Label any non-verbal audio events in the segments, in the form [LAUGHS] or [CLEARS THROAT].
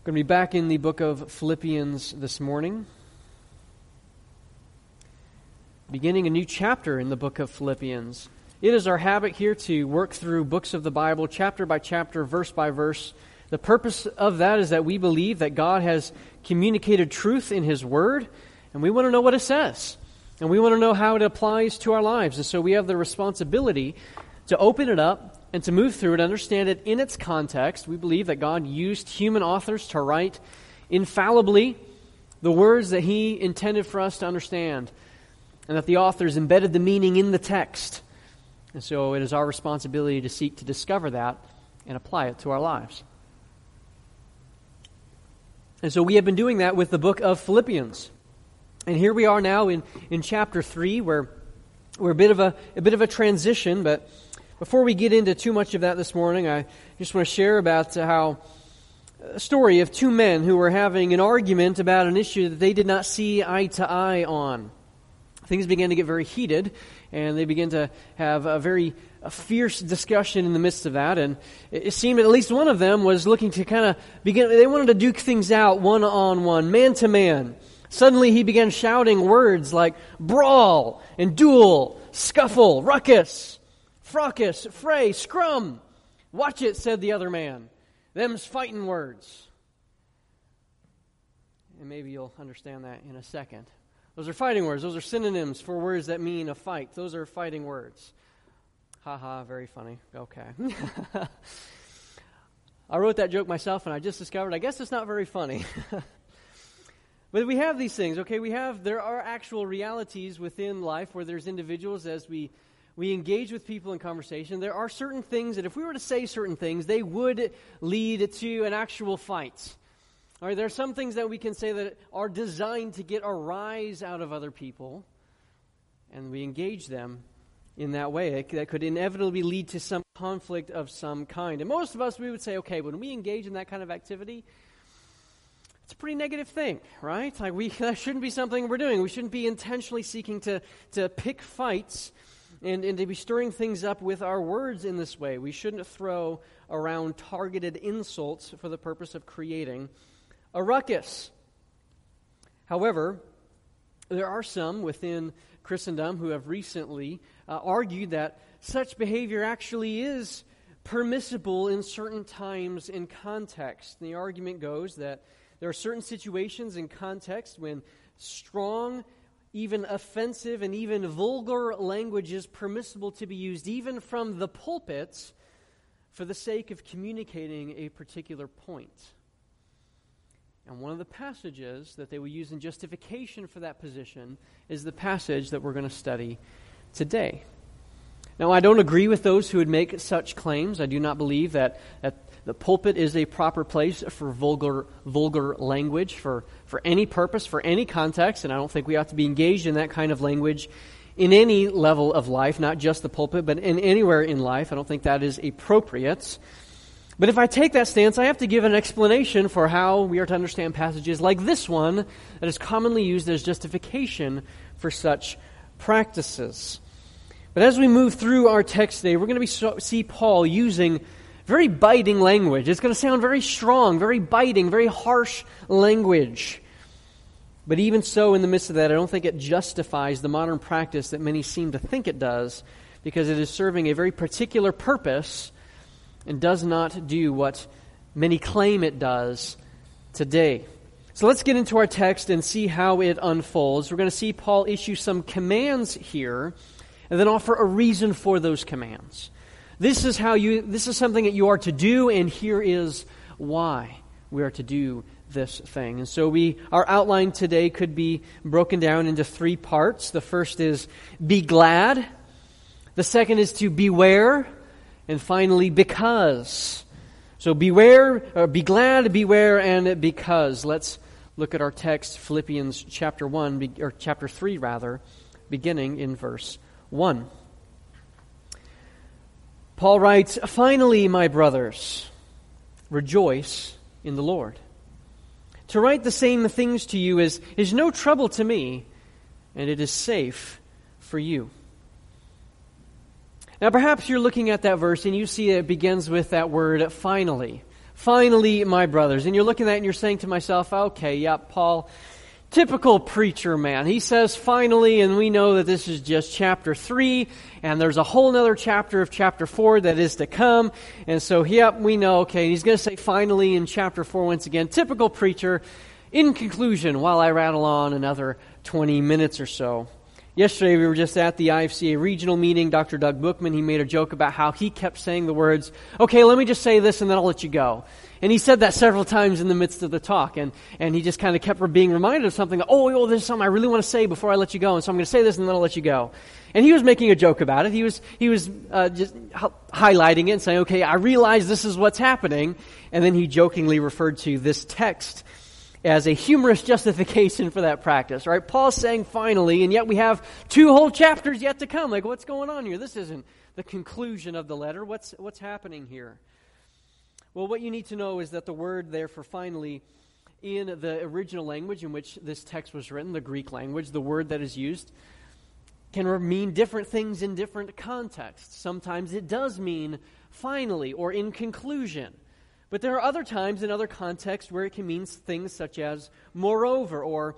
We're going to be back in the book of Philippians this morning. Beginning a new chapter in the book of Philippians. It is our habit here to work through books of the Bible, chapter by chapter, verse by verse. The purpose of that is that we believe that God has communicated truth in His Word, and we want to know what it says. And we want to know how it applies to our lives. And so we have the responsibility to open it up and to move through it, understand it in its context. We believe that God used human authors to write infallibly the words that He intended for us to understand, and that the authors embedded the meaning in the text. And so it is our responsibility to seek to discover that and apply it to our lives. And so we have been doing that with the book of Philippians. And here we are now in, in chapter 3, where we're a bit of a, a bit of a transition, but before we get into too much of that this morning, I just want to share about uh, how uh, a story of two men who were having an argument about an issue that they did not see eye to eye on. Things began to get very heated, and they began to have a very a fierce discussion in the midst of that. And it seemed at least one of them was looking to kind of begin, they wanted to duke things out one on one, man to man. Suddenly he began shouting words like brawl and duel, scuffle, ruckus. Fracas, fray, scrum. Watch it, said the other man. Them's fighting words. And maybe you'll understand that in a second. Those are fighting words. Those are synonyms for words that mean a fight. Those are fighting words. Ha ha, very funny. Okay. [LAUGHS] I wrote that joke myself and I just discovered I guess it's not very funny. [LAUGHS] but we have these things, okay? We have, there are actual realities within life where there's individuals as we we engage with people in conversation, there are certain things that if we were to say certain things, they would lead to an actual fight. All right, there are some things that we can say that are designed to get a rise out of other people, and we engage them in that way. That could inevitably lead to some conflict of some kind. And most of us, we would say, okay, when we engage in that kind of activity, it's a pretty negative thing, right? Like we [LAUGHS] that shouldn't be something we're doing. We shouldn't be intentionally seeking to to pick fights and, and to be stirring things up with our words in this way. We shouldn't throw around targeted insults for the purpose of creating a ruckus. However, there are some within Christendom who have recently uh, argued that such behavior actually is permissible in certain times and contexts. The argument goes that there are certain situations and contexts when strong even offensive and even vulgar language is permissible to be used, even from the pulpits, for the sake of communicating a particular point. And one of the passages that they will use in justification for that position is the passage that we're going to study today. Now, I don't agree with those who would make such claims. I do not believe that, that the pulpit is a proper place for vulgar, vulgar language for, for any purpose, for any context, and I don't think we ought to be engaged in that kind of language in any level of life, not just the pulpit, but in anywhere in life. I don't think that is appropriate. But if I take that stance, I have to give an explanation for how we are to understand passages like this one that is commonly used as justification for such practices. But as we move through our text today, we're going to be see Paul using very biting language. It's going to sound very strong, very biting, very harsh language. But even so, in the midst of that, I don't think it justifies the modern practice that many seem to think it does, because it is serving a very particular purpose and does not do what many claim it does today. So let's get into our text and see how it unfolds. We're going to see Paul issue some commands here and then offer a reason for those commands. This is how you this is something that you are to do and here is why we are to do this thing. And so we our outline today could be broken down into three parts. The first is be glad. The second is to beware and finally because. So beware, or be glad, beware and because. Let's look at our text Philippians chapter 1 or chapter 3 rather, beginning in verse 1. Paul writes, Finally, my brothers, rejoice in the Lord. To write the same things to you is, is no trouble to me, and it is safe for you. Now, perhaps you're looking at that verse and you see it begins with that word finally. Finally, my brothers. And you're looking at it and you're saying to myself, okay, yep, Paul, typical preacher man. He says finally, and we know that this is just chapter 3, and there's a whole other chapter of chapter 4 that is to come. And so, yep, we know, okay, he's going to say finally in chapter 4 once again. Typical preacher. In conclusion, while I rattle on another 20 minutes or so. Yesterday, we were just at the IFCA regional meeting. Dr. Doug Bookman, he made a joke about how he kept saying the words, okay, let me just say this and then I'll let you go. And he said that several times in the midst of the talk. And, and he just kind of kept being reminded of something. Oh, oh, there's something I really want to say before I let you go. And so I'm going to say this and then I'll let you go. And he was making a joke about it. He was, he was uh, just h- highlighting it and saying, okay, I realize this is what's happening. And then he jokingly referred to this text as a humorous justification for that practice, right? Paul's saying finally, and yet we have two whole chapters yet to come. Like, what's going on here? This isn't the conclusion of the letter. What's, what's happening here? Well, what you need to know is that the word there for finally, in the original language in which this text was written, the Greek language, the word that is used, can mean different things in different contexts. Sometimes it does mean finally or in conclusion. But there are other times in other contexts where it can mean things such as moreover or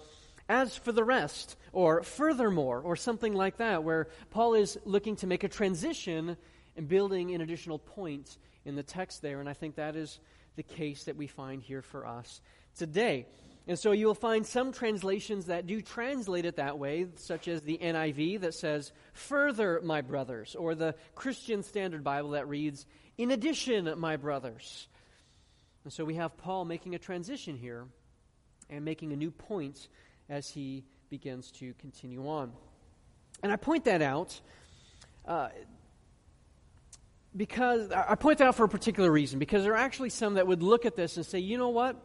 as for the rest or furthermore or something like that, where Paul is looking to make a transition and building an additional point in the text there. And I think that is the case that we find here for us today. And so you'll find some translations that do translate it that way, such as the NIV that says, Further, my brothers, or the Christian Standard Bible that reads, In addition, my brothers. And so we have Paul making a transition here and making a new point as he begins to continue on. And I point that out uh, because I point that out for a particular reason, because there are actually some that would look at this and say, you know what?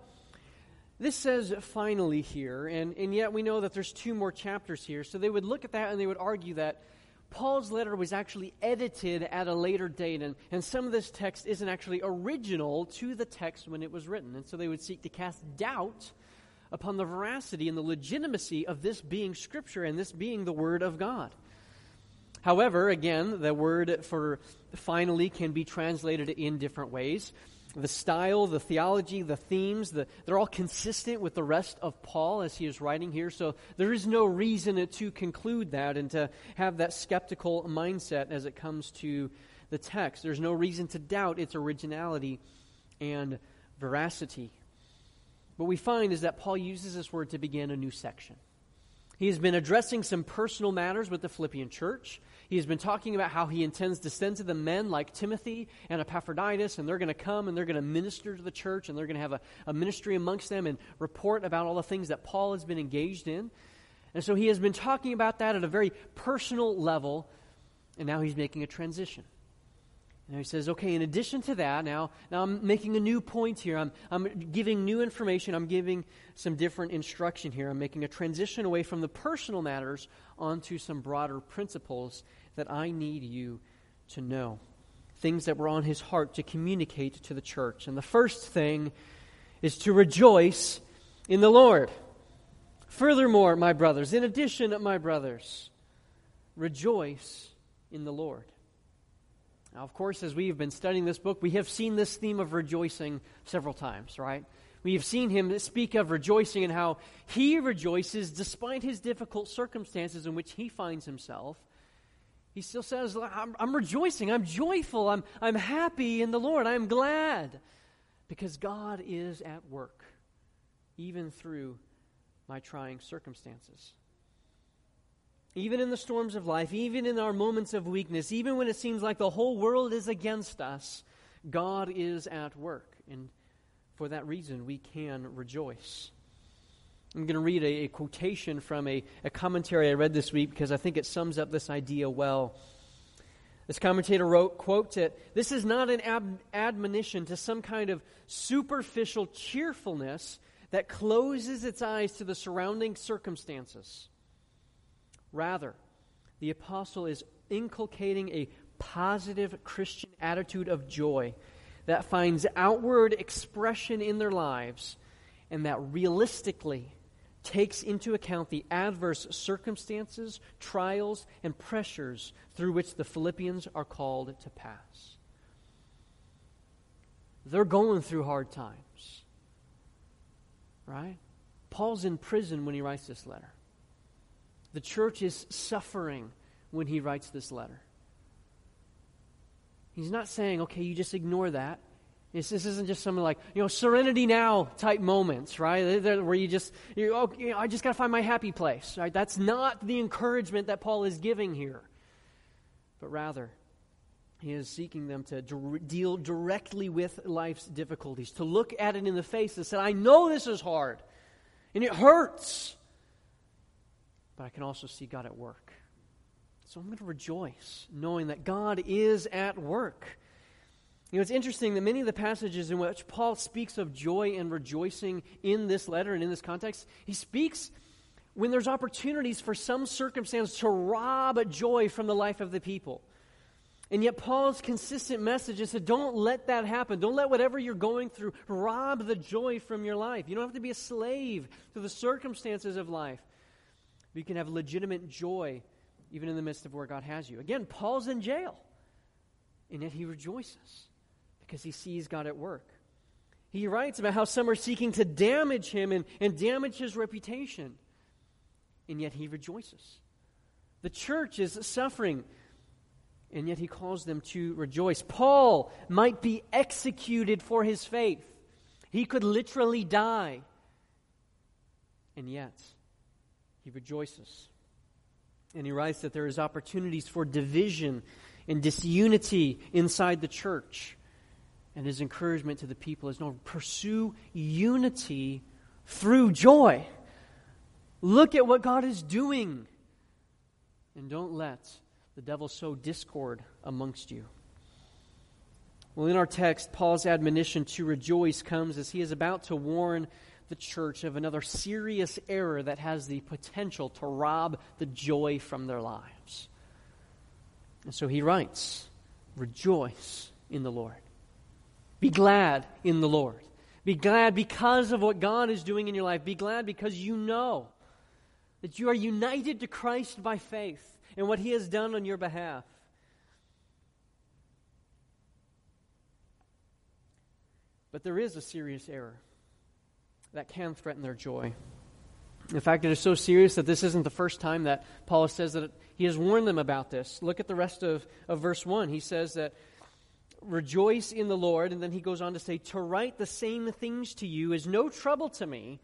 This says finally here, and, and yet we know that there's two more chapters here. So they would look at that and they would argue that Paul's letter was actually edited at a later date, and, and some of this text isn't actually original to the text when it was written. And so they would seek to cast doubt upon the veracity and the legitimacy of this being Scripture and this being the Word of God. However, again, the word for finally can be translated in different ways the style, the theology, the themes, the, they're all consistent with the rest of Paul as he is writing here. So there is no reason to conclude that and to have that skeptical mindset as it comes to the text. There's no reason to doubt its originality and veracity. What we find is that Paul uses this word to begin a new section. He has been addressing some personal matters with the Philippian church. He has been talking about how he intends to send to the men like Timothy and Epaphroditus, and they're going to come and they're going to minister to the church, and they're going to have a, a ministry amongst them and report about all the things that Paul has been engaged in. And so he has been talking about that at a very personal level, and now he's making a transition. Now he says, okay, in addition to that, now, now I'm making a new point here. I'm, I'm giving new information. I'm giving some different instruction here. I'm making a transition away from the personal matters onto some broader principles that I need you to know. Things that were on his heart to communicate to the church. And the first thing is to rejoice in the Lord. Furthermore, my brothers, in addition, my brothers, rejoice in the Lord. Now, of course, as we've been studying this book, we have seen this theme of rejoicing several times, right? We have seen him speak of rejoicing and how he rejoices despite his difficult circumstances in which he finds himself. He still says, I'm, I'm rejoicing, I'm joyful, I'm, I'm happy in the Lord, I'm glad because God is at work, even through my trying circumstances. Even in the storms of life, even in our moments of weakness, even when it seems like the whole world is against us, God is at work. And for that reason, we can rejoice. I'm going to read a, a quotation from a, a commentary I read this week because I think it sums up this idea well. This commentator wrote, quote, it, this is not an ab- admonition to some kind of superficial cheerfulness that closes its eyes to the surrounding circumstances. Rather, the apostle is inculcating a positive Christian attitude of joy that finds outward expression in their lives and that realistically takes into account the adverse circumstances, trials, and pressures through which the Philippians are called to pass. they're going through hard times. Right? Paul's in prison when he writes this letter. The church is suffering when he writes this letter. He's not saying, okay, you just ignore that. This, this isn't just something like, you know, serenity now type moments, right? Where you just, you oh, you know, I just got to find my happy place, right? That's not the encouragement that Paul is giving here. But rather, he is seeking them to deal directly with life's difficulties, to look at it in the face and say, I know this is hard and it hurts, but I can also see God at work. So I'm going to rejoice knowing that God is at work. You know, it's interesting that many of the passages in which Paul speaks of joy and rejoicing in this letter and in this context, he speaks when there's opportunities for some circumstance to rob joy from the life of the people. And yet, Paul's consistent message is to don't let that happen. Don't let whatever you're going through rob the joy from your life. You don't have to be a slave to the circumstances of life. You can have legitimate joy even in the midst of where God has you. Again, Paul's in jail, and yet he rejoices because he sees God at work. He writes about how some are seeking to damage him and, and damage his reputation, and yet he rejoices. The church is suffering, and yet he calls them to rejoice. Paul might be executed for his faith, he could literally die, and yet he rejoices. And he writes that there is opportunities for division and disunity inside the church. And his encouragement to the people is no, pursue unity through joy. Look at what God is doing. And don't let the devil sow discord amongst you. Well, in our text, Paul's admonition to rejoice comes as he is about to warn the church of another serious error that has the potential to rob the joy from their lives. And so he writes Rejoice in the Lord. Be glad in the Lord. Be glad because of what God is doing in your life. Be glad because you know that you are united to Christ by faith and what he has done on your behalf. But there is a serious error that can threaten their joy. In fact, it is so serious that this isn't the first time that Paul says that he has warned them about this. Look at the rest of, of verse 1. He says that, rejoice in the Lord, and then he goes on to say, to write the same things to you is no trouble to me,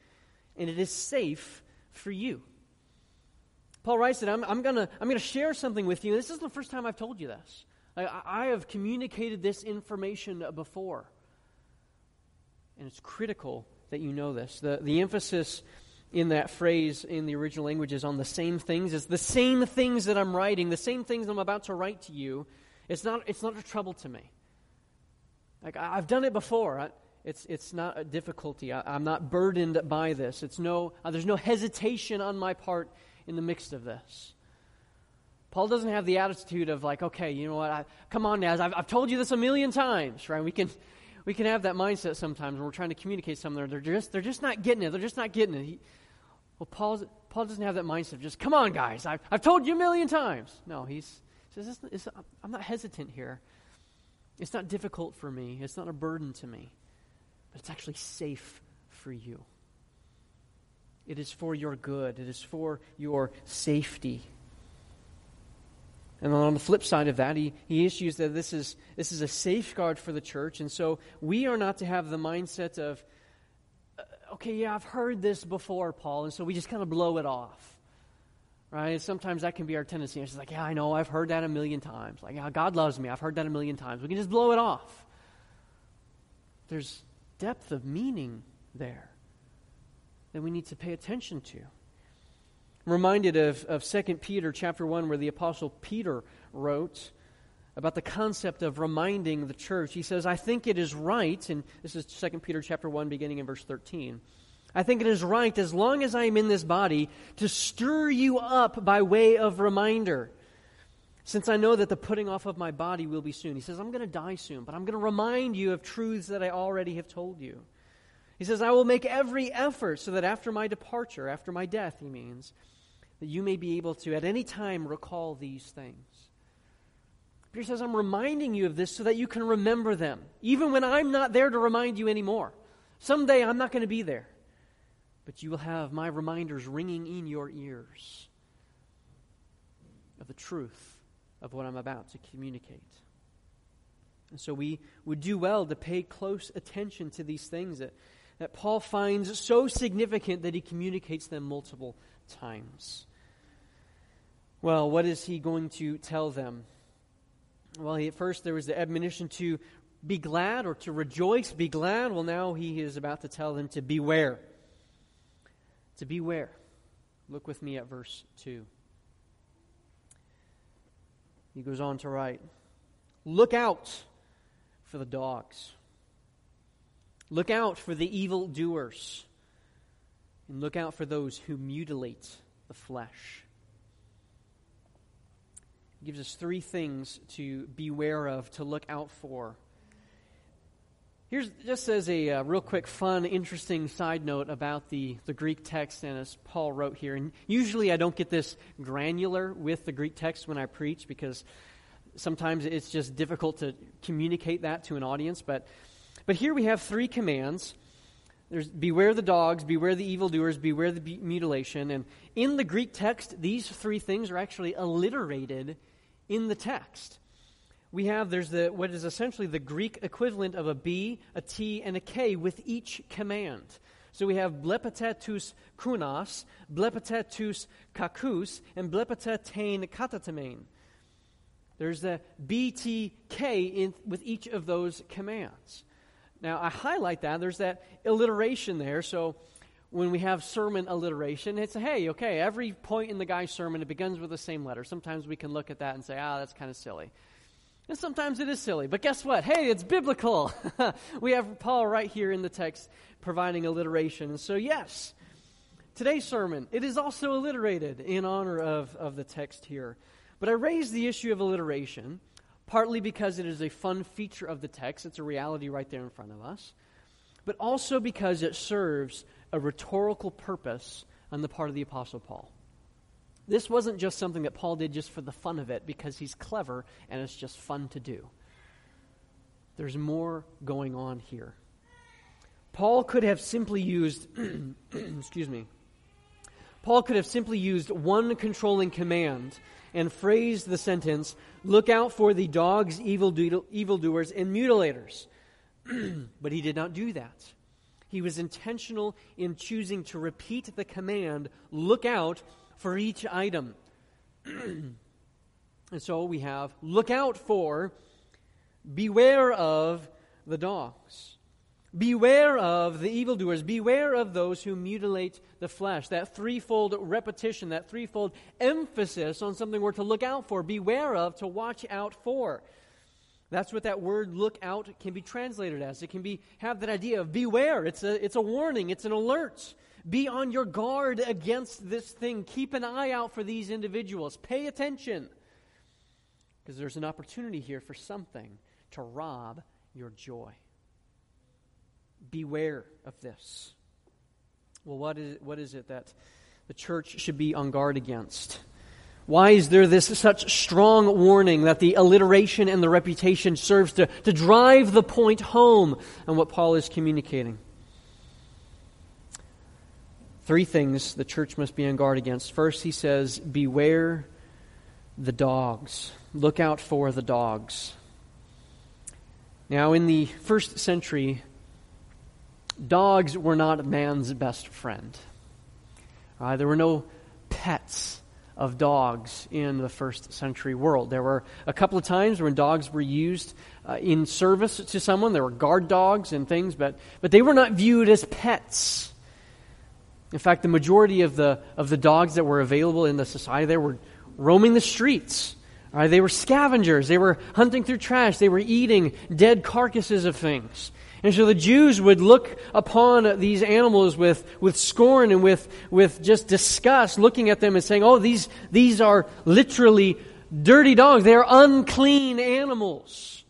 and it is safe for you. Paul writes that I'm, I'm going to I'm gonna share something with you. This isn't the first time I've told you this. I, I have communicated this information before. And it's critical that you know this. The, the emphasis in that phrase in the original language is on the same things. It's the same things that I'm writing, the same things I'm about to write to you. It's not, it's not a trouble to me. Like, I, have done it before. I, it's, it's not a difficulty. I, am not burdened by this. It's no, uh, there's no hesitation on my part in the midst of this. Paul doesn't have the attitude of like, okay, you know what? I, come on, Naz. I've, I've told you this a million times, right? We can we can have that mindset sometimes when we're trying to communicate something. They're just, they're just not getting it. They're just not getting it. He, well, Paul's, Paul doesn't have that mindset. Just, come on, guys. I've, I've told you a million times. No, he's, he says, it's, I'm not hesitant here. It's not difficult for me. It's not a burden to me. But it's actually safe for you. It is for your good. It is for your safety. And on the flip side of that, he, he issues that this is, this is a safeguard for the church. And so we are not to have the mindset of, uh, okay, yeah, I've heard this before, Paul. And so we just kind of blow it off. Right? Sometimes that can be our tendency. It's like, yeah, I know, I've heard that a million times. Like, yeah, God loves me. I've heard that a million times. We can just blow it off. There's depth of meaning there that we need to pay attention to. I'm reminded of, of 2 Peter chapter 1 where the apostle Peter wrote about the concept of reminding the church. He says, I think it is right, and this is 2 Peter chapter 1 beginning in verse 13. I think it is right, as long as I am in this body, to stir you up by way of reminder, since I know that the putting off of my body will be soon. He says, I'm going to die soon, but I'm going to remind you of truths that I already have told you. He says, I will make every effort so that after my departure, after my death, he means, that you may be able to at any time recall these things. Peter says, I'm reminding you of this so that you can remember them, even when I'm not there to remind you anymore. Someday I'm not going to be there, but you will have my reminders ringing in your ears of the truth of what I'm about to communicate. And so we would do well to pay close attention to these things that, that Paul finds so significant that he communicates them multiple times. Well, what is he going to tell them? Well, he, at first there was the admonition to be glad or to rejoice, be glad. Well, now he is about to tell them to beware. To beware. Look with me at verse 2. He goes on to write Look out for the dogs, look out for the evil doers, and look out for those who mutilate the flesh. Gives us three things to beware of, to look out for. Here's just as a uh, real quick, fun, interesting side note about the, the Greek text, and as Paul wrote here. And usually I don't get this granular with the Greek text when I preach because sometimes it's just difficult to communicate that to an audience. But, but here we have three commands. There's beware the dogs, beware the evildoers, beware the mutilation. And in the Greek text, these three things are actually alliterated in the text we have there's the what is essentially the Greek equivalent of a B, a T, and a K with each command. So we have blepetetus kunas, blepetetus kakus, and blepetetain katatemein. There's the BTK in, with each of those commands. Now, I highlight that. There's that alliteration there. So when we have sermon alliteration, it's, hey, okay, every point in the guy's sermon, it begins with the same letter. Sometimes we can look at that and say, ah, that's kind of silly. And sometimes it is silly. But guess what? Hey, it's biblical. [LAUGHS] we have Paul right here in the text providing alliteration. And so, yes, today's sermon, it is also alliterated in honor of, of the text here. But I raise the issue of alliteration partly because it is a fun feature of the text. It's a reality right there in front of us. But also because it serves a rhetorical purpose on the part of the Apostle Paul. This wasn't just something that Paul did just for the fun of it because he's clever and it's just fun to do. There's more going on here. Paul could have simply used, [CLEARS THROAT] excuse me, Paul could have simply used one controlling command and phrased the sentence, Look out for the dogs, evil evildoers, and mutilators. [CLEARS THROAT] but he did not do that. He was intentional in choosing to repeat the command, Look out for each item. [CLEARS THROAT] and so we have look out for, beware of the dogs. Beware of the evildoers. Beware of those who mutilate the flesh. That threefold repetition, that threefold emphasis on something we're to look out for, beware of, to watch out for. That's what that word look out can be translated as. It can be have that idea of beware. It's a, it's a warning, it's an alert. Be on your guard against this thing. Keep an eye out for these individuals. Pay attention. Because there's an opportunity here for something to rob your joy. Beware of this. Well, what is, what is it that the church should be on guard against? Why is there this such strong warning that the alliteration and the reputation serves to, to drive the point home on what Paul is communicating? Three things the church must be on guard against. First, he says, Beware the dogs. Look out for the dogs. Now, in the first century, dogs were not man's best friend. Uh, there were no pets of dogs in the first century world. There were a couple of times when dogs were used uh, in service to someone. There were guard dogs and things, but, but they were not viewed as pets. In fact, the majority of the, of the dogs that were available in the society there were roaming the streets. Right? They were scavengers. They were hunting through trash. They were eating dead carcasses of things. And so the Jews would look upon these animals with, with scorn and with, with just disgust, looking at them and saying, oh, these, these are literally dirty dogs. They are unclean animals.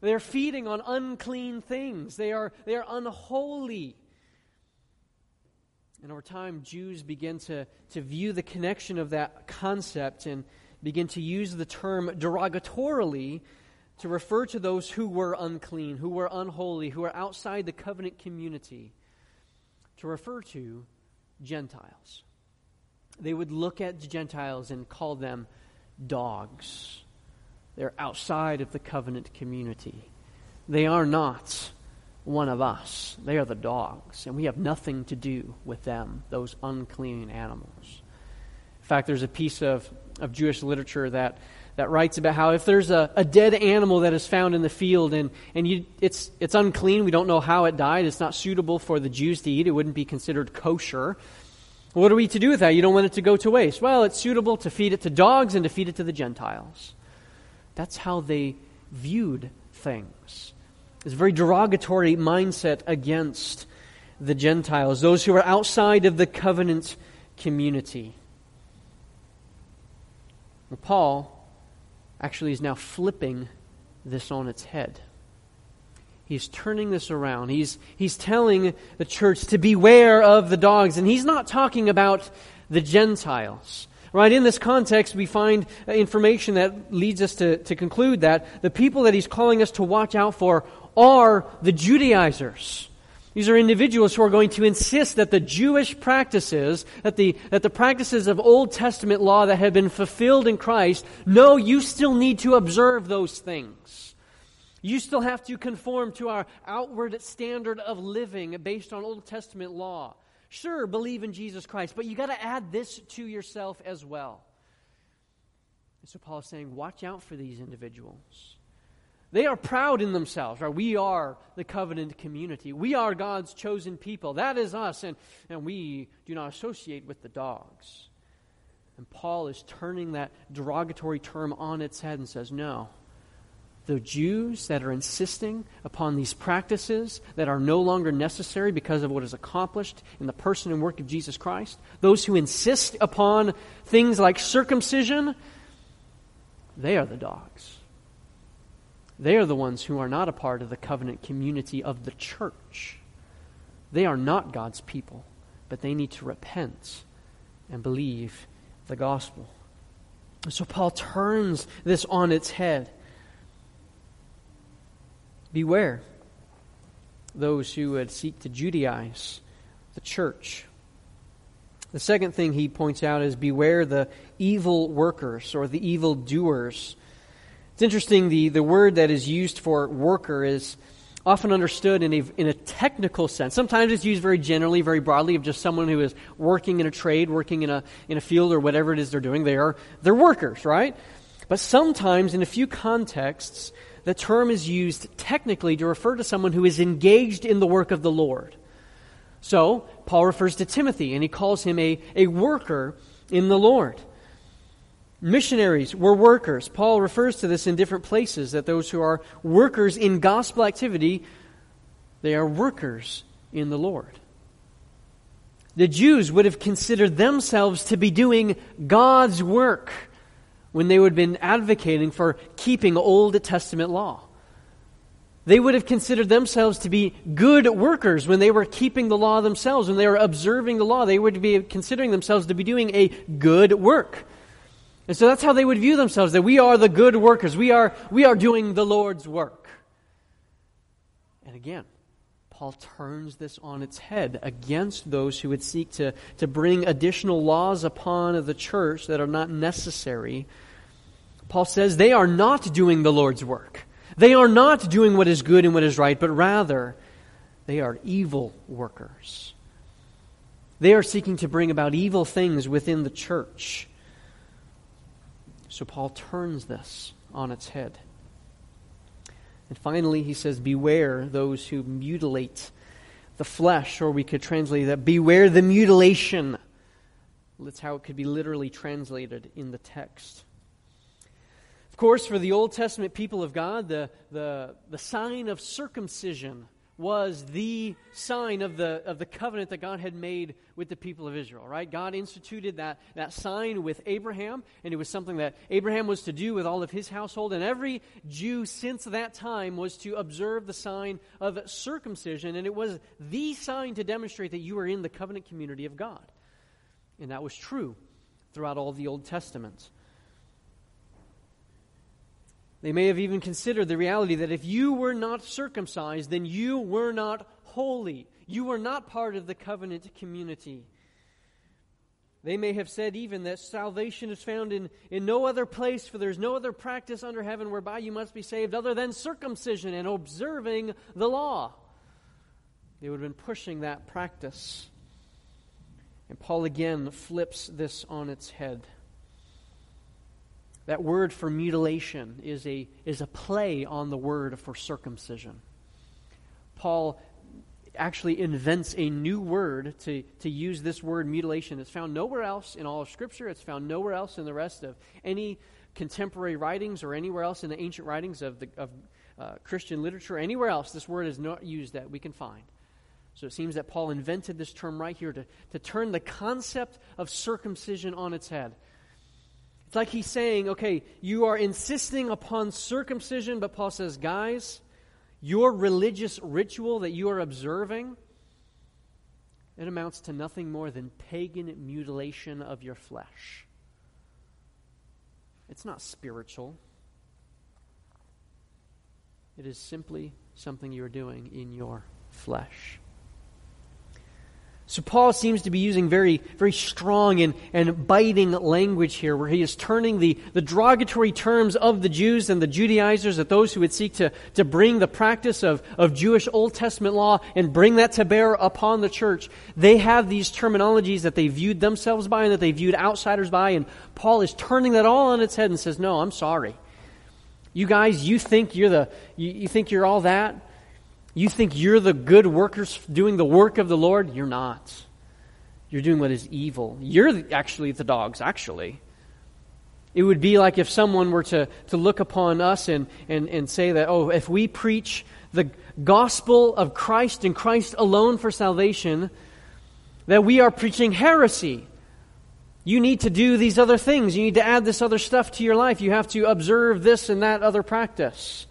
They're feeding on unclean things. They are, they are unholy. And over time, Jews begin to, to view the connection of that concept and begin to use the term derogatorily to refer to those who were unclean, who were unholy, who were outside the covenant community, to refer to Gentiles. They would look at Gentiles and call them dogs. They're outside of the covenant community. They are not one of us. They are the dogs, and we have nothing to do with them, those unclean animals. In fact, there's a piece of, of Jewish literature that, that writes about how if there's a, a dead animal that is found in the field and, and you, it's, it's unclean, we don't know how it died, it's not suitable for the Jews to eat, it wouldn't be considered kosher. What are we to do with that? You don't want it to go to waste. Well, it's suitable to feed it to dogs and to feed it to the Gentiles. That's how they viewed things. It's a very derogatory mindset against the Gentiles, those who are outside of the covenant community. Paul actually is now flipping this on its head. He's turning this around. He's, he's telling the church to beware of the dogs. And he's not talking about the Gentiles. Right? In this context, we find information that leads us to, to conclude that the people that he's calling us to watch out for are the Judaizers. These are individuals who are going to insist that the Jewish practices, that the, that the practices of Old Testament law that have been fulfilled in Christ, no, you still need to observe those things. You still have to conform to our outward standard of living based on Old Testament law. Sure, believe in Jesus Christ, but you got to add this to yourself as well. And so Paul is saying, watch out for these individuals. They are proud in themselves, right? We are the covenant community. We are God's chosen people. That is us, and, and we do not associate with the dogs. And Paul is turning that derogatory term on its head and says, no the Jews that are insisting upon these practices that are no longer necessary because of what is accomplished in the person and work of Jesus Christ, those who insist upon things like circumcision, they are the dogs. They are the ones who are not a part of the covenant community of the church. They are not God's people, but they need to repent and believe the gospel. So Paul turns this on its head Beware those who would seek to Judaize the church. The second thing he points out is beware the evil workers or the evil doers. It's interesting, the, the word that is used for worker is often understood in a, in a technical sense. Sometimes it's used very generally, very broadly, of just someone who is working in a trade, working in a, in a field, or whatever it is they're doing. They are, they're workers, right? But sometimes, in a few contexts, the term is used technically to refer to someone who is engaged in the work of the Lord. So, Paul refers to Timothy, and he calls him a, a worker in the Lord. Missionaries were workers. Paul refers to this in different places that those who are workers in gospel activity, they are workers in the Lord. The Jews would have considered themselves to be doing God's work when they would have been advocating for keeping Old Testament law. They would have considered themselves to be good workers when they were keeping the law themselves, when they were observing the law. They would be considering themselves to be doing a good work. And so that's how they would view themselves that we are the good workers. We are, we are doing the Lord's work. And again, Paul turns this on its head against those who would seek to, to bring additional laws upon the church that are not necessary. Paul says they are not doing the Lord's work. They are not doing what is good and what is right, but rather they are evil workers. They are seeking to bring about evil things within the church. So Paul turns this on its head. And finally, he says, Beware those who mutilate the flesh, or we could translate that, beware the mutilation. That's how it could be literally translated in the text. Of course, for the Old Testament people of God, the, the, the sign of circumcision was the sign of the, of the covenant that God had made with the people of Israel, right? God instituted that, that sign with Abraham, and it was something that Abraham was to do with all of his household. And every Jew since that time was to observe the sign of circumcision, and it was the sign to demonstrate that you were in the covenant community of God. And that was true throughout all the Old Testament. They may have even considered the reality that if you were not circumcised, then you were not holy. You were not part of the covenant community. They may have said even that salvation is found in, in no other place, for there's no other practice under heaven whereby you must be saved other than circumcision and observing the law. They would have been pushing that practice. And Paul again flips this on its head. That word for mutilation is a, is a play on the word for circumcision. Paul actually invents a new word to, to use this word mutilation. It's found nowhere else in all of Scripture. It's found nowhere else in the rest of any contemporary writings or anywhere else in the ancient writings of, the, of uh, Christian literature. Anywhere else, this word is not used that we can find. So it seems that Paul invented this term right here to, to turn the concept of circumcision on its head. It's like he's saying, okay, you are insisting upon circumcision, but Paul says, guys, your religious ritual that you are observing, it amounts to nothing more than pagan mutilation of your flesh. It's not spiritual. It is simply something you are doing in your flesh. So Paul seems to be using very, very strong and, and biting language here, where he is turning the, the derogatory terms of the Jews and the Judaizers, of those who would seek to, to bring the practice of, of Jewish Old Testament law and bring that to bear upon the church. They have these terminologies that they viewed themselves by and that they viewed outsiders by, and Paul is turning that all on its head and says, No, I'm sorry. You guys, you think you're the you, you think you're all that? You think you're the good workers doing the work of the Lord? You're not. You're doing what is evil. You're actually the dogs, actually. It would be like if someone were to, to look upon us and, and, and say that, oh, if we preach the gospel of Christ and Christ alone for salvation, that we are preaching heresy. You need to do these other things. You need to add this other stuff to your life. You have to observe this and that other practice.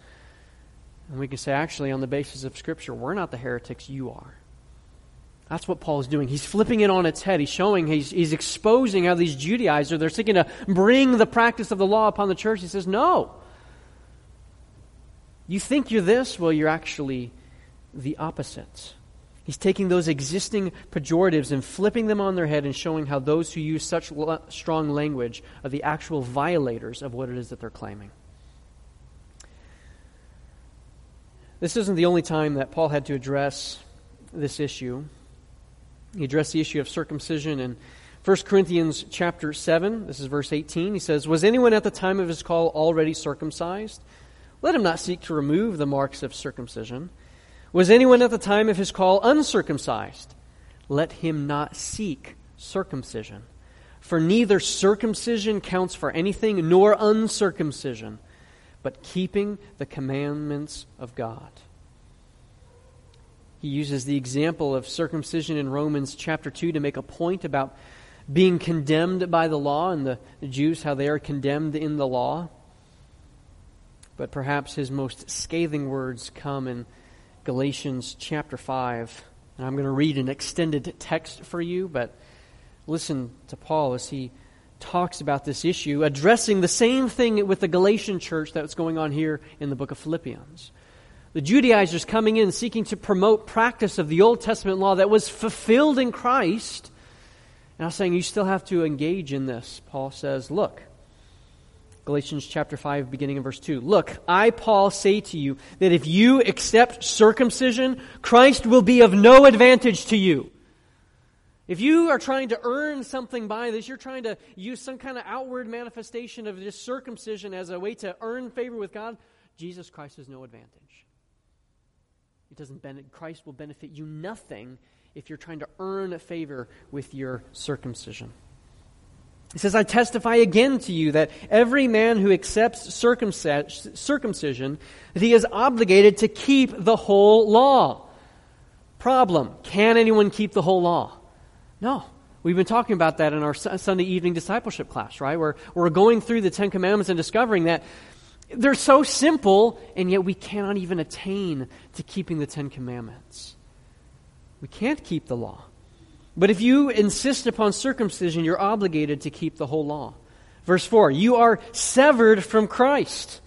And we can say, actually, on the basis of Scripture, we're not the heretics, you are. That's what Paul is doing. He's flipping it on its head. He's showing, he's, he's exposing how these Judaizers, they're seeking to bring the practice of the law upon the church. He says, no. You think you're this? Well, you're actually the opposite. He's taking those existing pejoratives and flipping them on their head and showing how those who use such strong language are the actual violators of what it is that they're claiming. This isn't the only time that Paul had to address this issue. He addressed the issue of circumcision in 1 Corinthians chapter 7. This is verse 18. He says, Was anyone at the time of his call already circumcised? Let him not seek to remove the marks of circumcision. Was anyone at the time of his call uncircumcised? Let him not seek circumcision. For neither circumcision counts for anything, nor uncircumcision but keeping the commandments of God. He uses the example of circumcision in Romans chapter 2 to make a point about being condemned by the law and the, Jews, how they are condemned in the law. But perhaps his most scathing words come in Galatians chapter 5. And I'm going to read an extended text for you, but listen to Paul as he talks about this issue, addressing the same thing with the Galatian church that's going on here in the book of Philippians. The Judaizers coming in seeking to promote practice of the Old Testament law that was fulfilled in Christ. Now saying you still have to engage in this. Paul says, look, Galatians chapter 5, beginning in verse 2. Look, I, Paul, say to you that if you accept circumcision, Christ will be of no advantage to you. If you are trying to earn something by this, you're trying to use some kind of outward manifestation of this circumcision as a way to earn favor with God, Jesus Christ has no advantage. It doesn't benefit, Christ will benefit you nothing if you're trying to earn a favor with your circumcision. He says, I testify again to you that every man who accepts circumcision, that he is obligated to keep the whole law. Problem, can anyone keep the whole law? No. We've been talking about that in our Sunday evening discipleship class, right? Where we're going through the Ten Commandments and discovering that they're so simple, and yet we cannot even attain to keeping the Ten Commandments. We can't keep the law. But if you insist upon circumcision, you're obligated to keep the whole law. Verse 4 You are severed from Christ.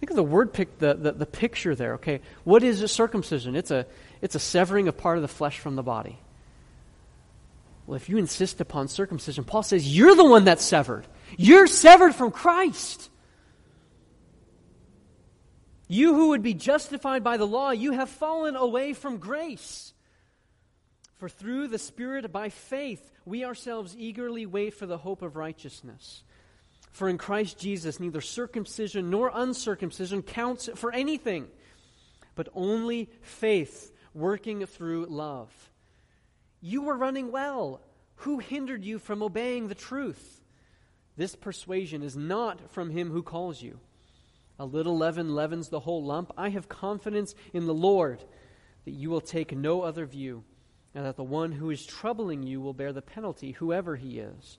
Think of the word pic, the, the, the picture there, okay? What is circumcision? It's a, it's a severing of part of the flesh from the body. Well, if you insist upon circumcision, Paul says you're the one that's severed. You're severed from Christ. You who would be justified by the law, you have fallen away from grace. For through the Spirit, by faith, we ourselves eagerly wait for the hope of righteousness. For in Christ Jesus, neither circumcision nor uncircumcision counts for anything, but only faith working through love. You were running well. Who hindered you from obeying the truth? This persuasion is not from him who calls you. A little leaven leavens the whole lump. I have confidence in the Lord that you will take no other view, and that the one who is troubling you will bear the penalty, whoever he is.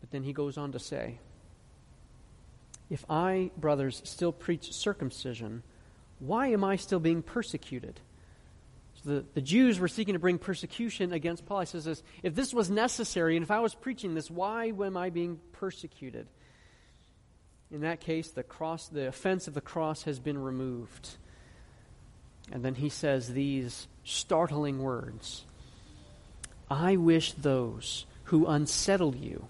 But then he goes on to say, If I, brothers, still preach circumcision, why am I still being persecuted? The, the Jews were seeking to bring persecution against Paul. He says this, if this was necessary, and if I was preaching this, why am I being persecuted? In that case, the cross, the offense of the cross has been removed. And then he says these startling words I wish those who unsettle you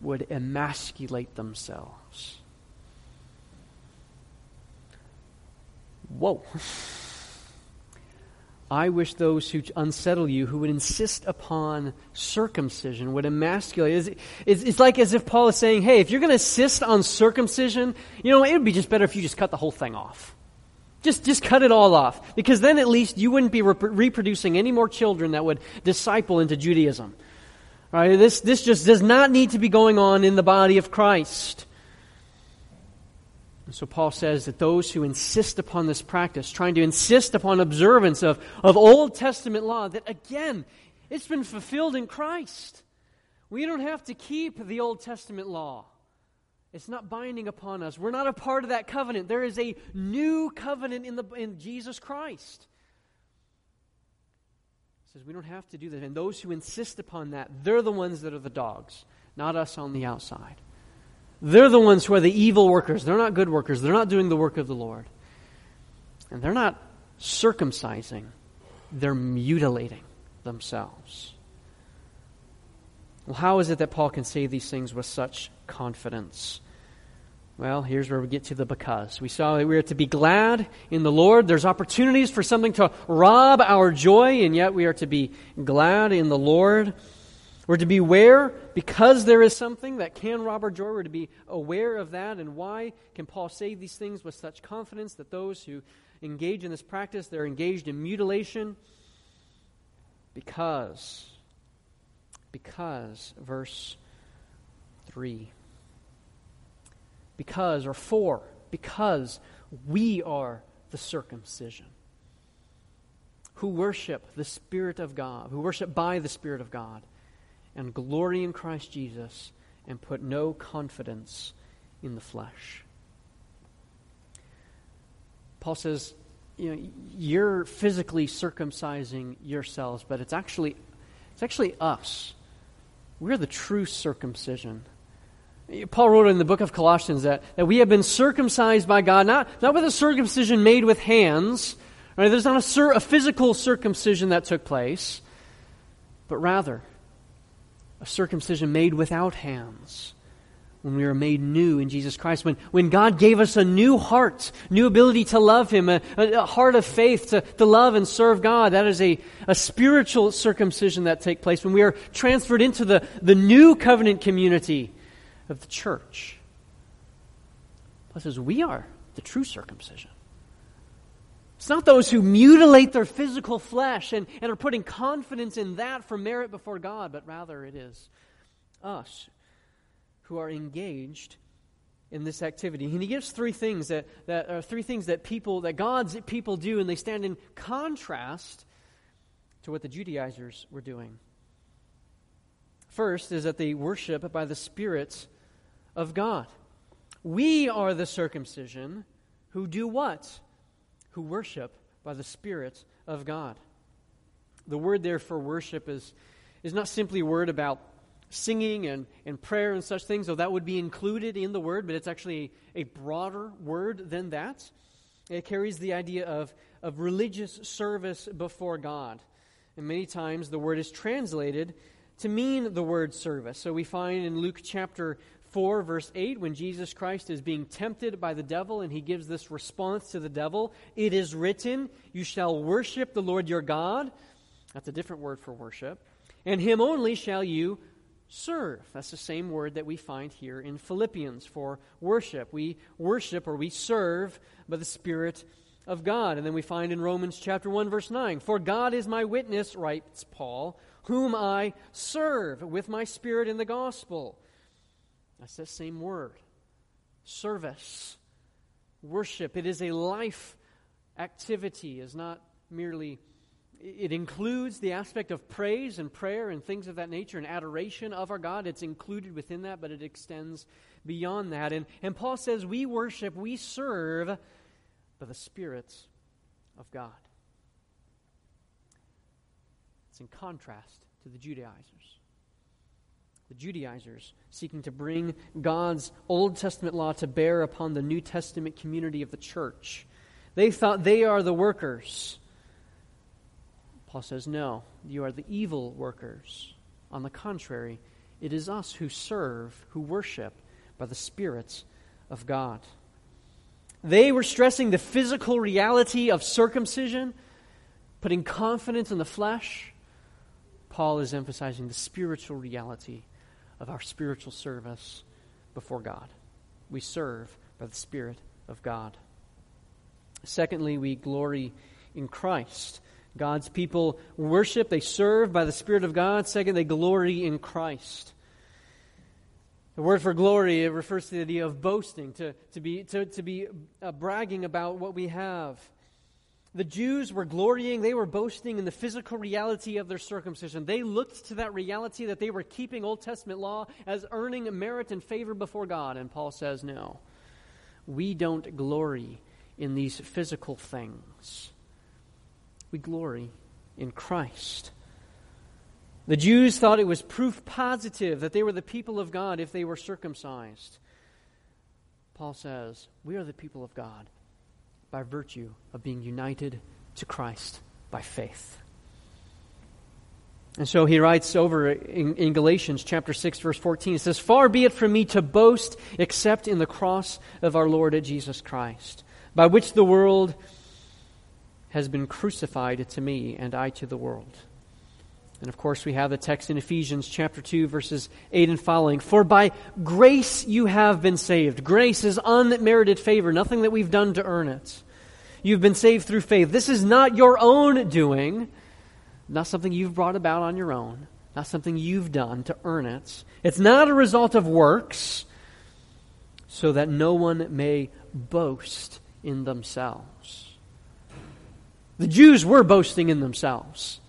would emasculate themselves. Whoa. [LAUGHS] I wish those who unsettle you, who would insist upon circumcision, would emasculate. It's, it's, it's like as if Paul is saying, hey, if you're going to insist on circumcision, you know, it would be just better if you just cut the whole thing off. Just, just cut it all off. Because then at least you wouldn't be rep- reproducing any more children that would disciple into Judaism. Right? This, this just does not need to be going on in the body of Christ. And so Paul says that those who insist upon this practice, trying to insist upon observance of, of Old Testament law, that again, it's been fulfilled in Christ. We don't have to keep the Old Testament law. It's not binding upon us. We're not a part of that covenant. There is a new covenant in, the, in Jesus Christ He says we don't have to do that. And those who insist upon that, they're the ones that are the dogs, not us on the outside. They're the ones who are the evil workers. They're not good workers. They're not doing the work of the Lord. And they're not circumcising, they're mutilating themselves. Well, how is it that Paul can say these things with such confidence? Well, here's where we get to the because. We saw that we are to be glad in the Lord. There's opportunities for something to rob our joy, and yet we are to be glad in the Lord. We're to beware because there is something that can rob our joy. We're to be aware of that. And why can Paul say these things with such confidence that those who engage in this practice, they're engaged in mutilation? Because, because, verse 3 because, or for, because we are the circumcision who worship the Spirit of God, who worship by the Spirit of God, and glory in Christ Jesus, and put no confidence in the flesh. Paul says, you know, you're physically circumcising yourselves, but it's actually, it's actually us. We're the true circumcision. Paul wrote in the book of Colossians that, that we have been circumcised by God, not, not with a circumcision made with hands. Right? There's not a, a physical circumcision that took place, but rather a circumcision made without hands when we were made new in Jesus Christ, when, when God gave us a new heart, new ability to love Him, a, a heart of faith to, to love and serve God. That is a, a spiritual circumcision that takes place when we are transferred into the, the new covenant community of the church. Plus, as We are the true circumcision. It's not those who mutilate their physical flesh and, and are putting confidence in that for merit before God, but rather it is us who are engaged in this activity. And he gives three things that, that are three things that people that God's people do, and they stand in contrast to what the Judaizers were doing. First is that they worship by the Spirit's of God. We are the circumcision who do what? Who worship by the Spirit of God. The word there for worship is, is not simply a word about singing and, and prayer and such things, so that would be included in the word, but it's actually a, a broader word than that. It carries the idea of, of religious service before God. And many times the word is translated to mean the word service. So we find in Luke chapter 4, verse 8, when Jesus Christ is being tempted by the devil and he gives this response to the devil It is written, You shall worship the Lord your God. That's a different word for worship. And him only shall you serve. That's the same word that we find here in Philippians for worship. We worship or we serve by the Spirit of God. And then we find in Romans chapter 1 verse 9, "For God is my witness," writes Paul, "whom I serve with my spirit in the gospel." That's the same word. Service. Worship. It is a life activity, is not merely it includes the aspect of praise and prayer and things of that nature and adoration of our God. It's included within that, but it extends beyond that. And, and Paul says we worship, we serve by the Spirit of God. It's in contrast to the Judaizers. The Judaizers seeking to bring God's Old Testament law to bear upon the New Testament community of the church. They thought they are the workers Paul says, No, you are the evil workers. On the contrary, it is us who serve, who worship by the Spirit of God. They were stressing the physical reality of circumcision, putting confidence in the flesh. Paul is emphasizing the spiritual reality of our spiritual service before God. We serve by the Spirit of God. Secondly, we glory in Christ. God's people worship, they serve by the Spirit of God. Second, they glory in Christ. The word for glory it refers to the idea of boasting, to, to be, to, to be uh, bragging about what we have. The Jews were glorying, they were boasting in the physical reality of their circumcision. They looked to that reality that they were keeping Old Testament law as earning merit and favor before God. And Paul says, no, we don't glory in these physical things we glory in Christ. The Jews thought it was proof positive that they were the people of God if they were circumcised. Paul says, We are the people of God by virtue of being united to Christ by faith. And so he writes over in, in, Galatians chapter 6 verse 14 it says far be it from me to boast except in the cross of our Lord Jesus Christ by which the world has been crucified to me and I to the world. And of course, we have the text in Ephesians chapter 2, verses 8 and following. For by grace you have been saved. Grace is unmerited favor, nothing that we've done to earn it. You've been saved through faith. This is not your own doing, not something you've brought about on your own, not something you've done to earn it. It's not a result of works, so that no one may boast in themselves. The Jews were boasting in themselves.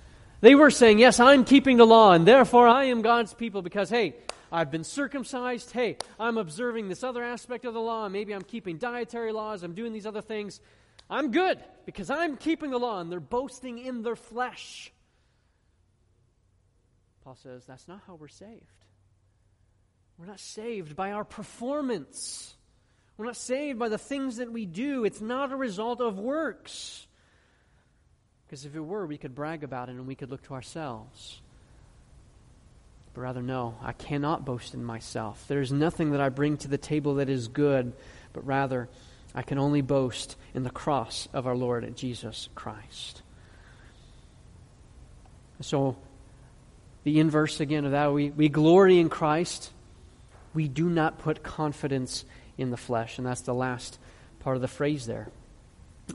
They were saying, Yes, I'm keeping the law, and therefore I am God's people because, hey, I've been circumcised. Hey, I'm observing this other aspect of the law. Maybe I'm keeping dietary laws. I'm doing these other things. I'm good because I'm keeping the law, and they're boasting in their flesh. Paul says, That's not how we're saved. We're not saved by our performance. We're not saved by the things that we do. It's not a result of works. Because if it were, we could brag about it and we could look to ourselves. But rather, no, I cannot boast in myself. There is nothing that I bring to the table that is good, but rather, I can only boast in the cross of our Lord Jesus Christ. So, the inverse again of that, we, we glory in Christ. We do not put confidence in the flesh. And that's the last part of the phrase there.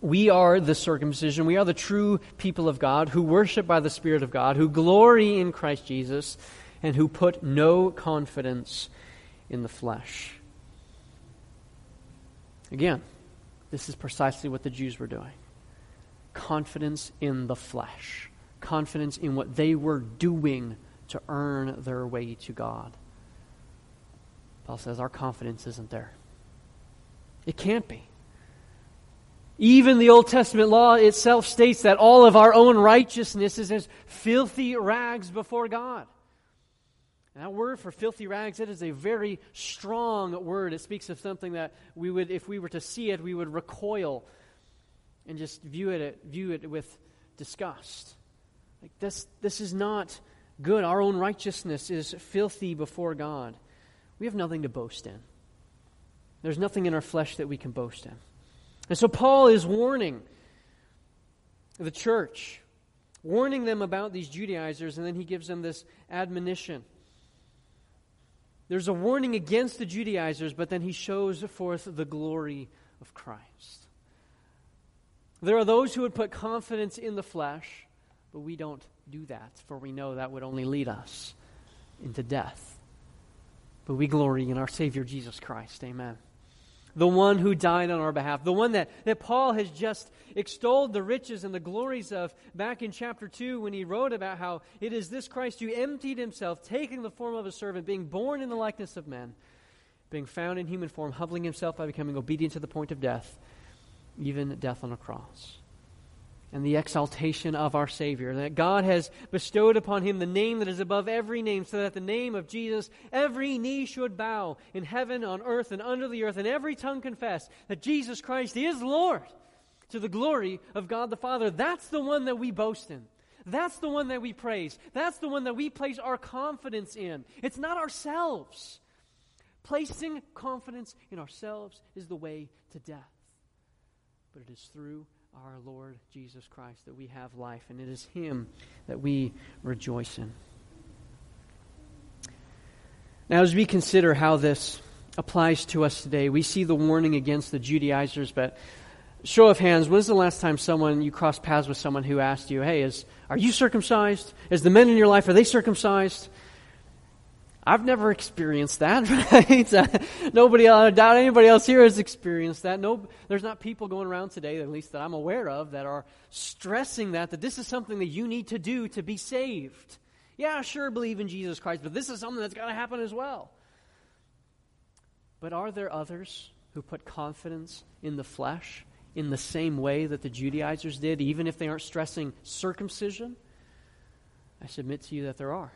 We are the circumcision. We are the true people of God who worship by the Spirit of God, who glory in Christ Jesus, and who put no confidence in the flesh. Again, this is precisely what the Jews were doing confidence in the flesh, confidence in what they were doing to earn their way to God. Paul says our confidence isn't there. It can't be. Even the Old Testament law itself states that all of our own righteousness is as filthy rags before God. And that word for filthy rags, it is a very strong word. It speaks of something that we would, if we were to see it, we would recoil and just view it, view it with disgust. Like this, this is not good. Our own righteousness is filthy before God. We have nothing to boast in. There's nothing in our flesh that we can boast in. And so Paul is warning the church, warning them about these Judaizers, and then he gives them this admonition. There's a warning against the Judaizers, but then he shows forth the glory of Christ. There are those who would put confidence in the flesh, but we don't do that, for we know that would only lead us into death. But we glory in our Savior Jesus Christ. Amen the one who died on our behalf, the one that, that Paul has just extolled the riches and the glories of back in chapter 2 when he wrote about how it is this Christ who emptied himself, taking the form of a servant, being born in the likeness of men, being found in human form, humbling himself by becoming obedient to the point of death, even death on a cross and the exaltation of our Savior. That God has bestowed upon him the name that is above every name, so that at the name of Jesus every knee should bow in heaven, on earth, and under the earth, and every tongue confess that Jesus Christ is Lord to the glory of God the Father. That's the one that we boast in. That's the one that we praise. That's the one that we place our confidence in. It's not ourselves. Placing confidence in ourselves is the way to death. But it is through our Lord Jesus Christ that we have life, and it is Him that we rejoice in. Now, as we consider how this applies to us today, we see the warning against the Judaizers, but show of hands, when was the last time someone you crossed paths with someone who asked you, "Hey, is are you circumcised? Is the men in your life are they circumcised?" I've never experienced that, [LAUGHS] right? Nobody, I doubt anybody else here has experienced that. No, there's not people going around today, at least that I'm aware of, that are stressing that, that this is something that you need to do to be saved. Yeah, sure, believe in Jesus Christ, but this is something that's got to happen as well. But are there others who put confidence in the flesh in the same way that the Judaizers did, even if they aren't stressing circumcision? I submit to you that there are.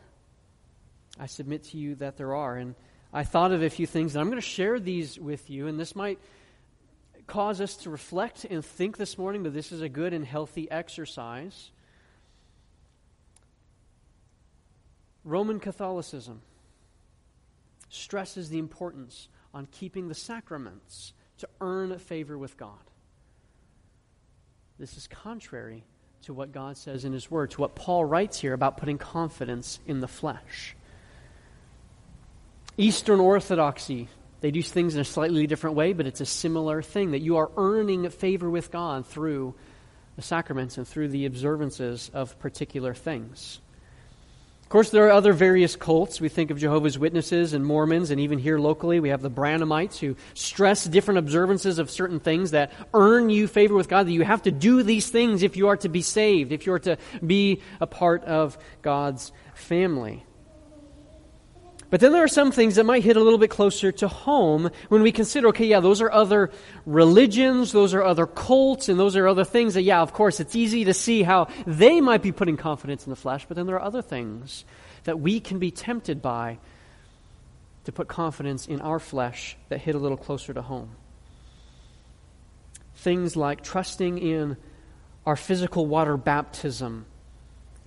I submit to you that there are. And I thought of a few things, and I'm going to share these with you, and this might cause us to reflect and think this morning that this is a good and healthy exercise. Roman Catholicism stresses the importance on keeping the sacraments to earn favor with God. This is contrary to what God says in His Word, to what Paul writes here about putting confidence in the flesh. Eastern Orthodoxy, they do things in a slightly different way, but it's a similar thing that you are earning favor with God through the sacraments and through the observances of particular things. Of course, there are other various cults. We think of Jehovah's Witnesses and Mormons, and even here locally, we have the Branhamites who stress different observances of certain things that earn you favor with God, that you have to do these things if you are to be saved, if you are to be a part of God's family. But then there are some things that might hit a little bit closer to home when we consider, okay, yeah, those are other religions, those are other cults, and those are other things that, yeah, of course, it's easy to see how they might be putting confidence in the flesh, but then there are other things that we can be tempted by to put confidence in our flesh that hit a little closer to home. Things like trusting in our physical water baptism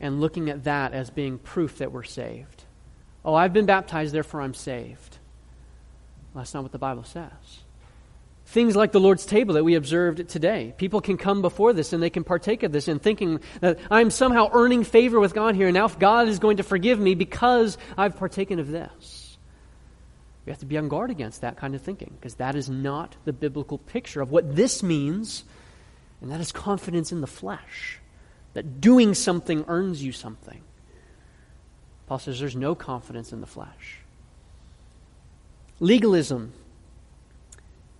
and looking at that as being proof that we're saved Oh, I've been baptized, therefore I'm saved. Well, that's not what the Bible says. Things like the Lord's table that we observed today. People can come before this and they can partake of this and thinking that I'm somehow earning favor with God here, and now if God is going to forgive me because I've partaken of this. We have to be on guard against that kind of thinking because that is not the biblical picture of what this means, and that is confidence in the flesh. That doing something earns you something. Paul says there's no confidence in the flesh. Legalism,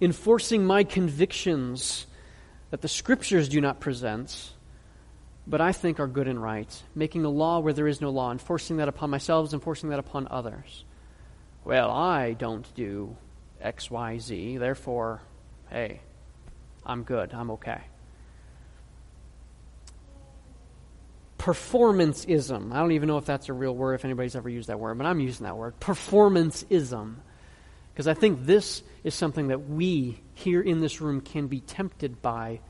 enforcing my convictions that the scriptures do not present, but I think are good and right, making a law where there is no law, enforcing that upon myself, enforcing that upon others. Well, I don't do X, Y, Z, therefore, hey, I'm good, I'm okay. Performanceism. I don't even know if that's a real word, if anybody's ever used that word, but I'm using that word. Performanceism. Because I think this is something that we here in this room can be tempted by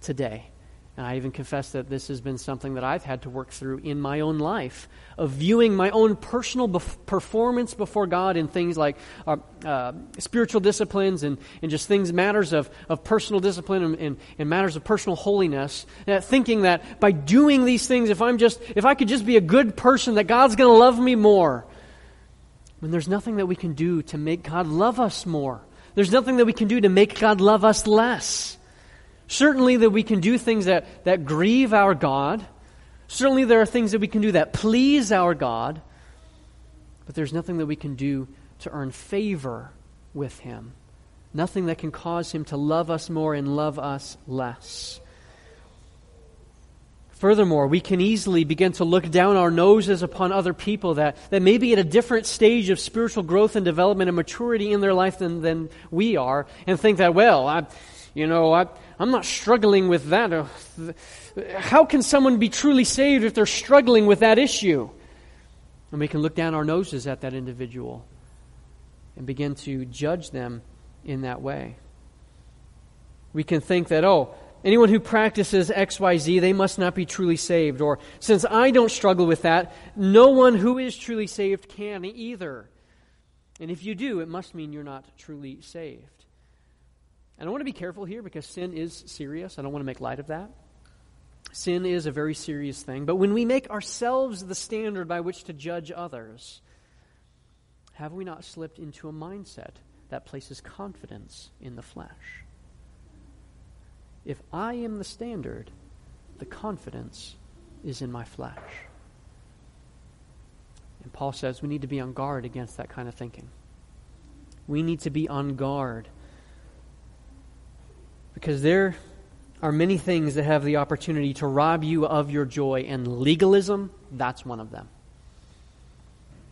today. And I even confess that this has been something that I've had to work through in my own life of viewing my own personal bef- performance before God in things like uh, uh, spiritual disciplines and, and just things, matters of, of personal discipline and, and, and matters of personal holiness. Uh, thinking that by doing these things, if I'm just, if I could just be a good person, that God's going to love me more. When there's nothing that we can do to make God love us more. There's nothing that we can do to make God love us less. Certainly, that we can do things that, that grieve our God. Certainly, there are things that we can do that please our God. But there's nothing that we can do to earn favor with Him. Nothing that can cause Him to love us more and love us less. Furthermore, we can easily begin to look down our noses upon other people that, that may be at a different stage of spiritual growth and development and maturity in their life than, than we are and think that, well, I, you know, I, I'm not struggling with that. Uh, how can someone be truly saved if they're struggling with that issue? And we can look down our noses at that individual and begin to judge them in that way. We can think that, oh, anyone who practices XYZ, they must not be truly saved. Or, since I don't struggle with that, no one who is truly saved can either. And if you do, it must mean you're not truly saved. And I want to be careful here because sin is serious. I don't want to make light of that. Sin is a very serious thing. But when we make ourselves the standard by which to judge others, have we not slipped into a mindset that places confidence in the flesh? If I am the standard, the confidence is in my flesh. And Paul says we need to be on guard against that kind of thinking. We need to be on guard because there are many things that have the opportunity to rob you of your joy, and legalism, that's one of them.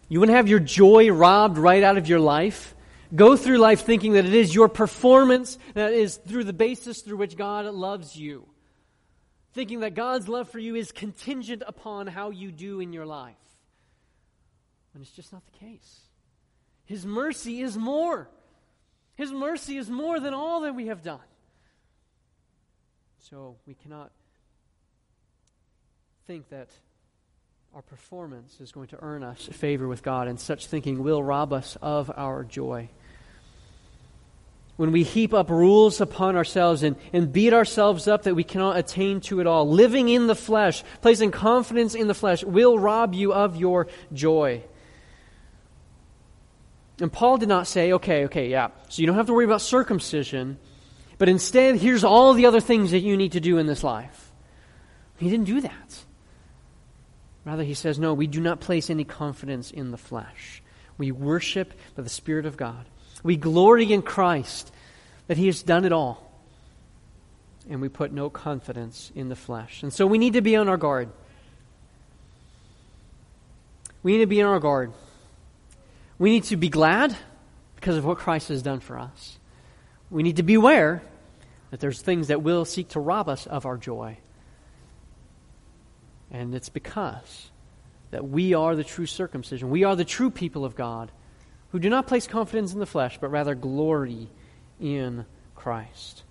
You want to have your joy robbed right out of your life? Go through life thinking that it is your performance that is through the basis through which God loves you. Thinking that God's love for you is contingent upon how you do in your life. When it's just not the case. His mercy is more. His mercy is more than all that we have done. So we cannot think that our performance is going to earn us favor with God, and such thinking will rob us of our joy. When we heap up rules upon ourselves and, and beat ourselves up that we cannot attain to it all, living in the flesh, placing confidence in the flesh, will rob you of your joy. And Paul did not say, okay, okay, yeah, so you don't have to worry about circumcision but instead, here's all the other things that you need to do in this life. He didn't do that. Rather, he says, no, we do not place any confidence in the flesh. We worship by the Spirit of God. We glory in Christ that he has done it all. And we put no confidence in the flesh. And so we need to be on our guard. We need to be on our guard. We need to be glad because of what Christ has done for us. We need to beware that there's things that will seek to rob us of our joy. And it's because that we are the true circumcision. We are the true people of God who do not place confidence in the flesh, but rather glory in Christ.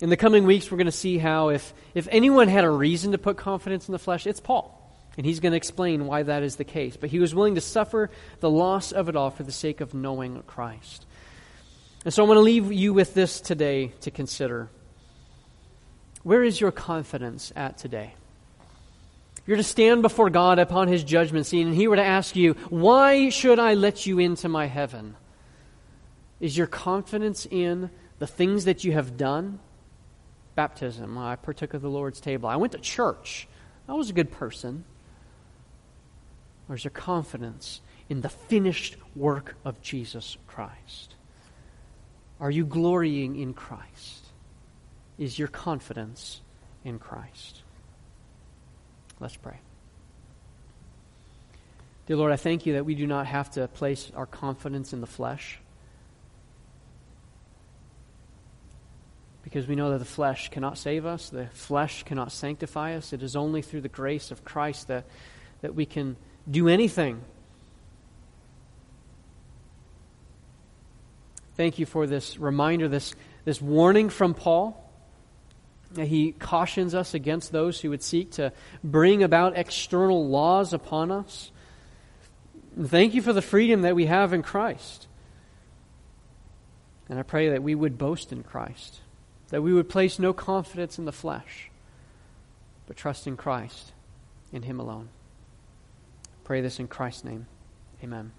In the coming weeks, we're going to see how if, if anyone had a reason to put confidence in the flesh, it's Paul. And he's going to explain why that is the case. But he was willing to suffer the loss of it all for the sake of knowing Christ. And so I want to leave you with this today to consider. Where is your confidence at today? You're to stand before God upon his judgment seat and he were to ask you, Why should I let you into my heaven? Is your confidence in the things that you have done? Baptism. I partook of the Lord's table. I went to church. I was a good person. Or is your confidence in the finished work of Jesus Christ? Are you glorying in Christ? Is your confidence in Christ? Let's pray. Dear Lord, I thank you that we do not have to place our confidence in the flesh. because we know that the flesh cannot save us, the flesh cannot sanctify us. It is only through the grace of Christ that, that we can do anything. Thank you for this reminder, this, this warning from Paul. He cautions us against those who would seek to bring about external laws upon us. And thank you for the freedom that we have in Christ. And I pray that we would boast in Christ, that we would place no confidence in the flesh, but trust in Christ, in Him alone. Pray this in Christ's name. Amen.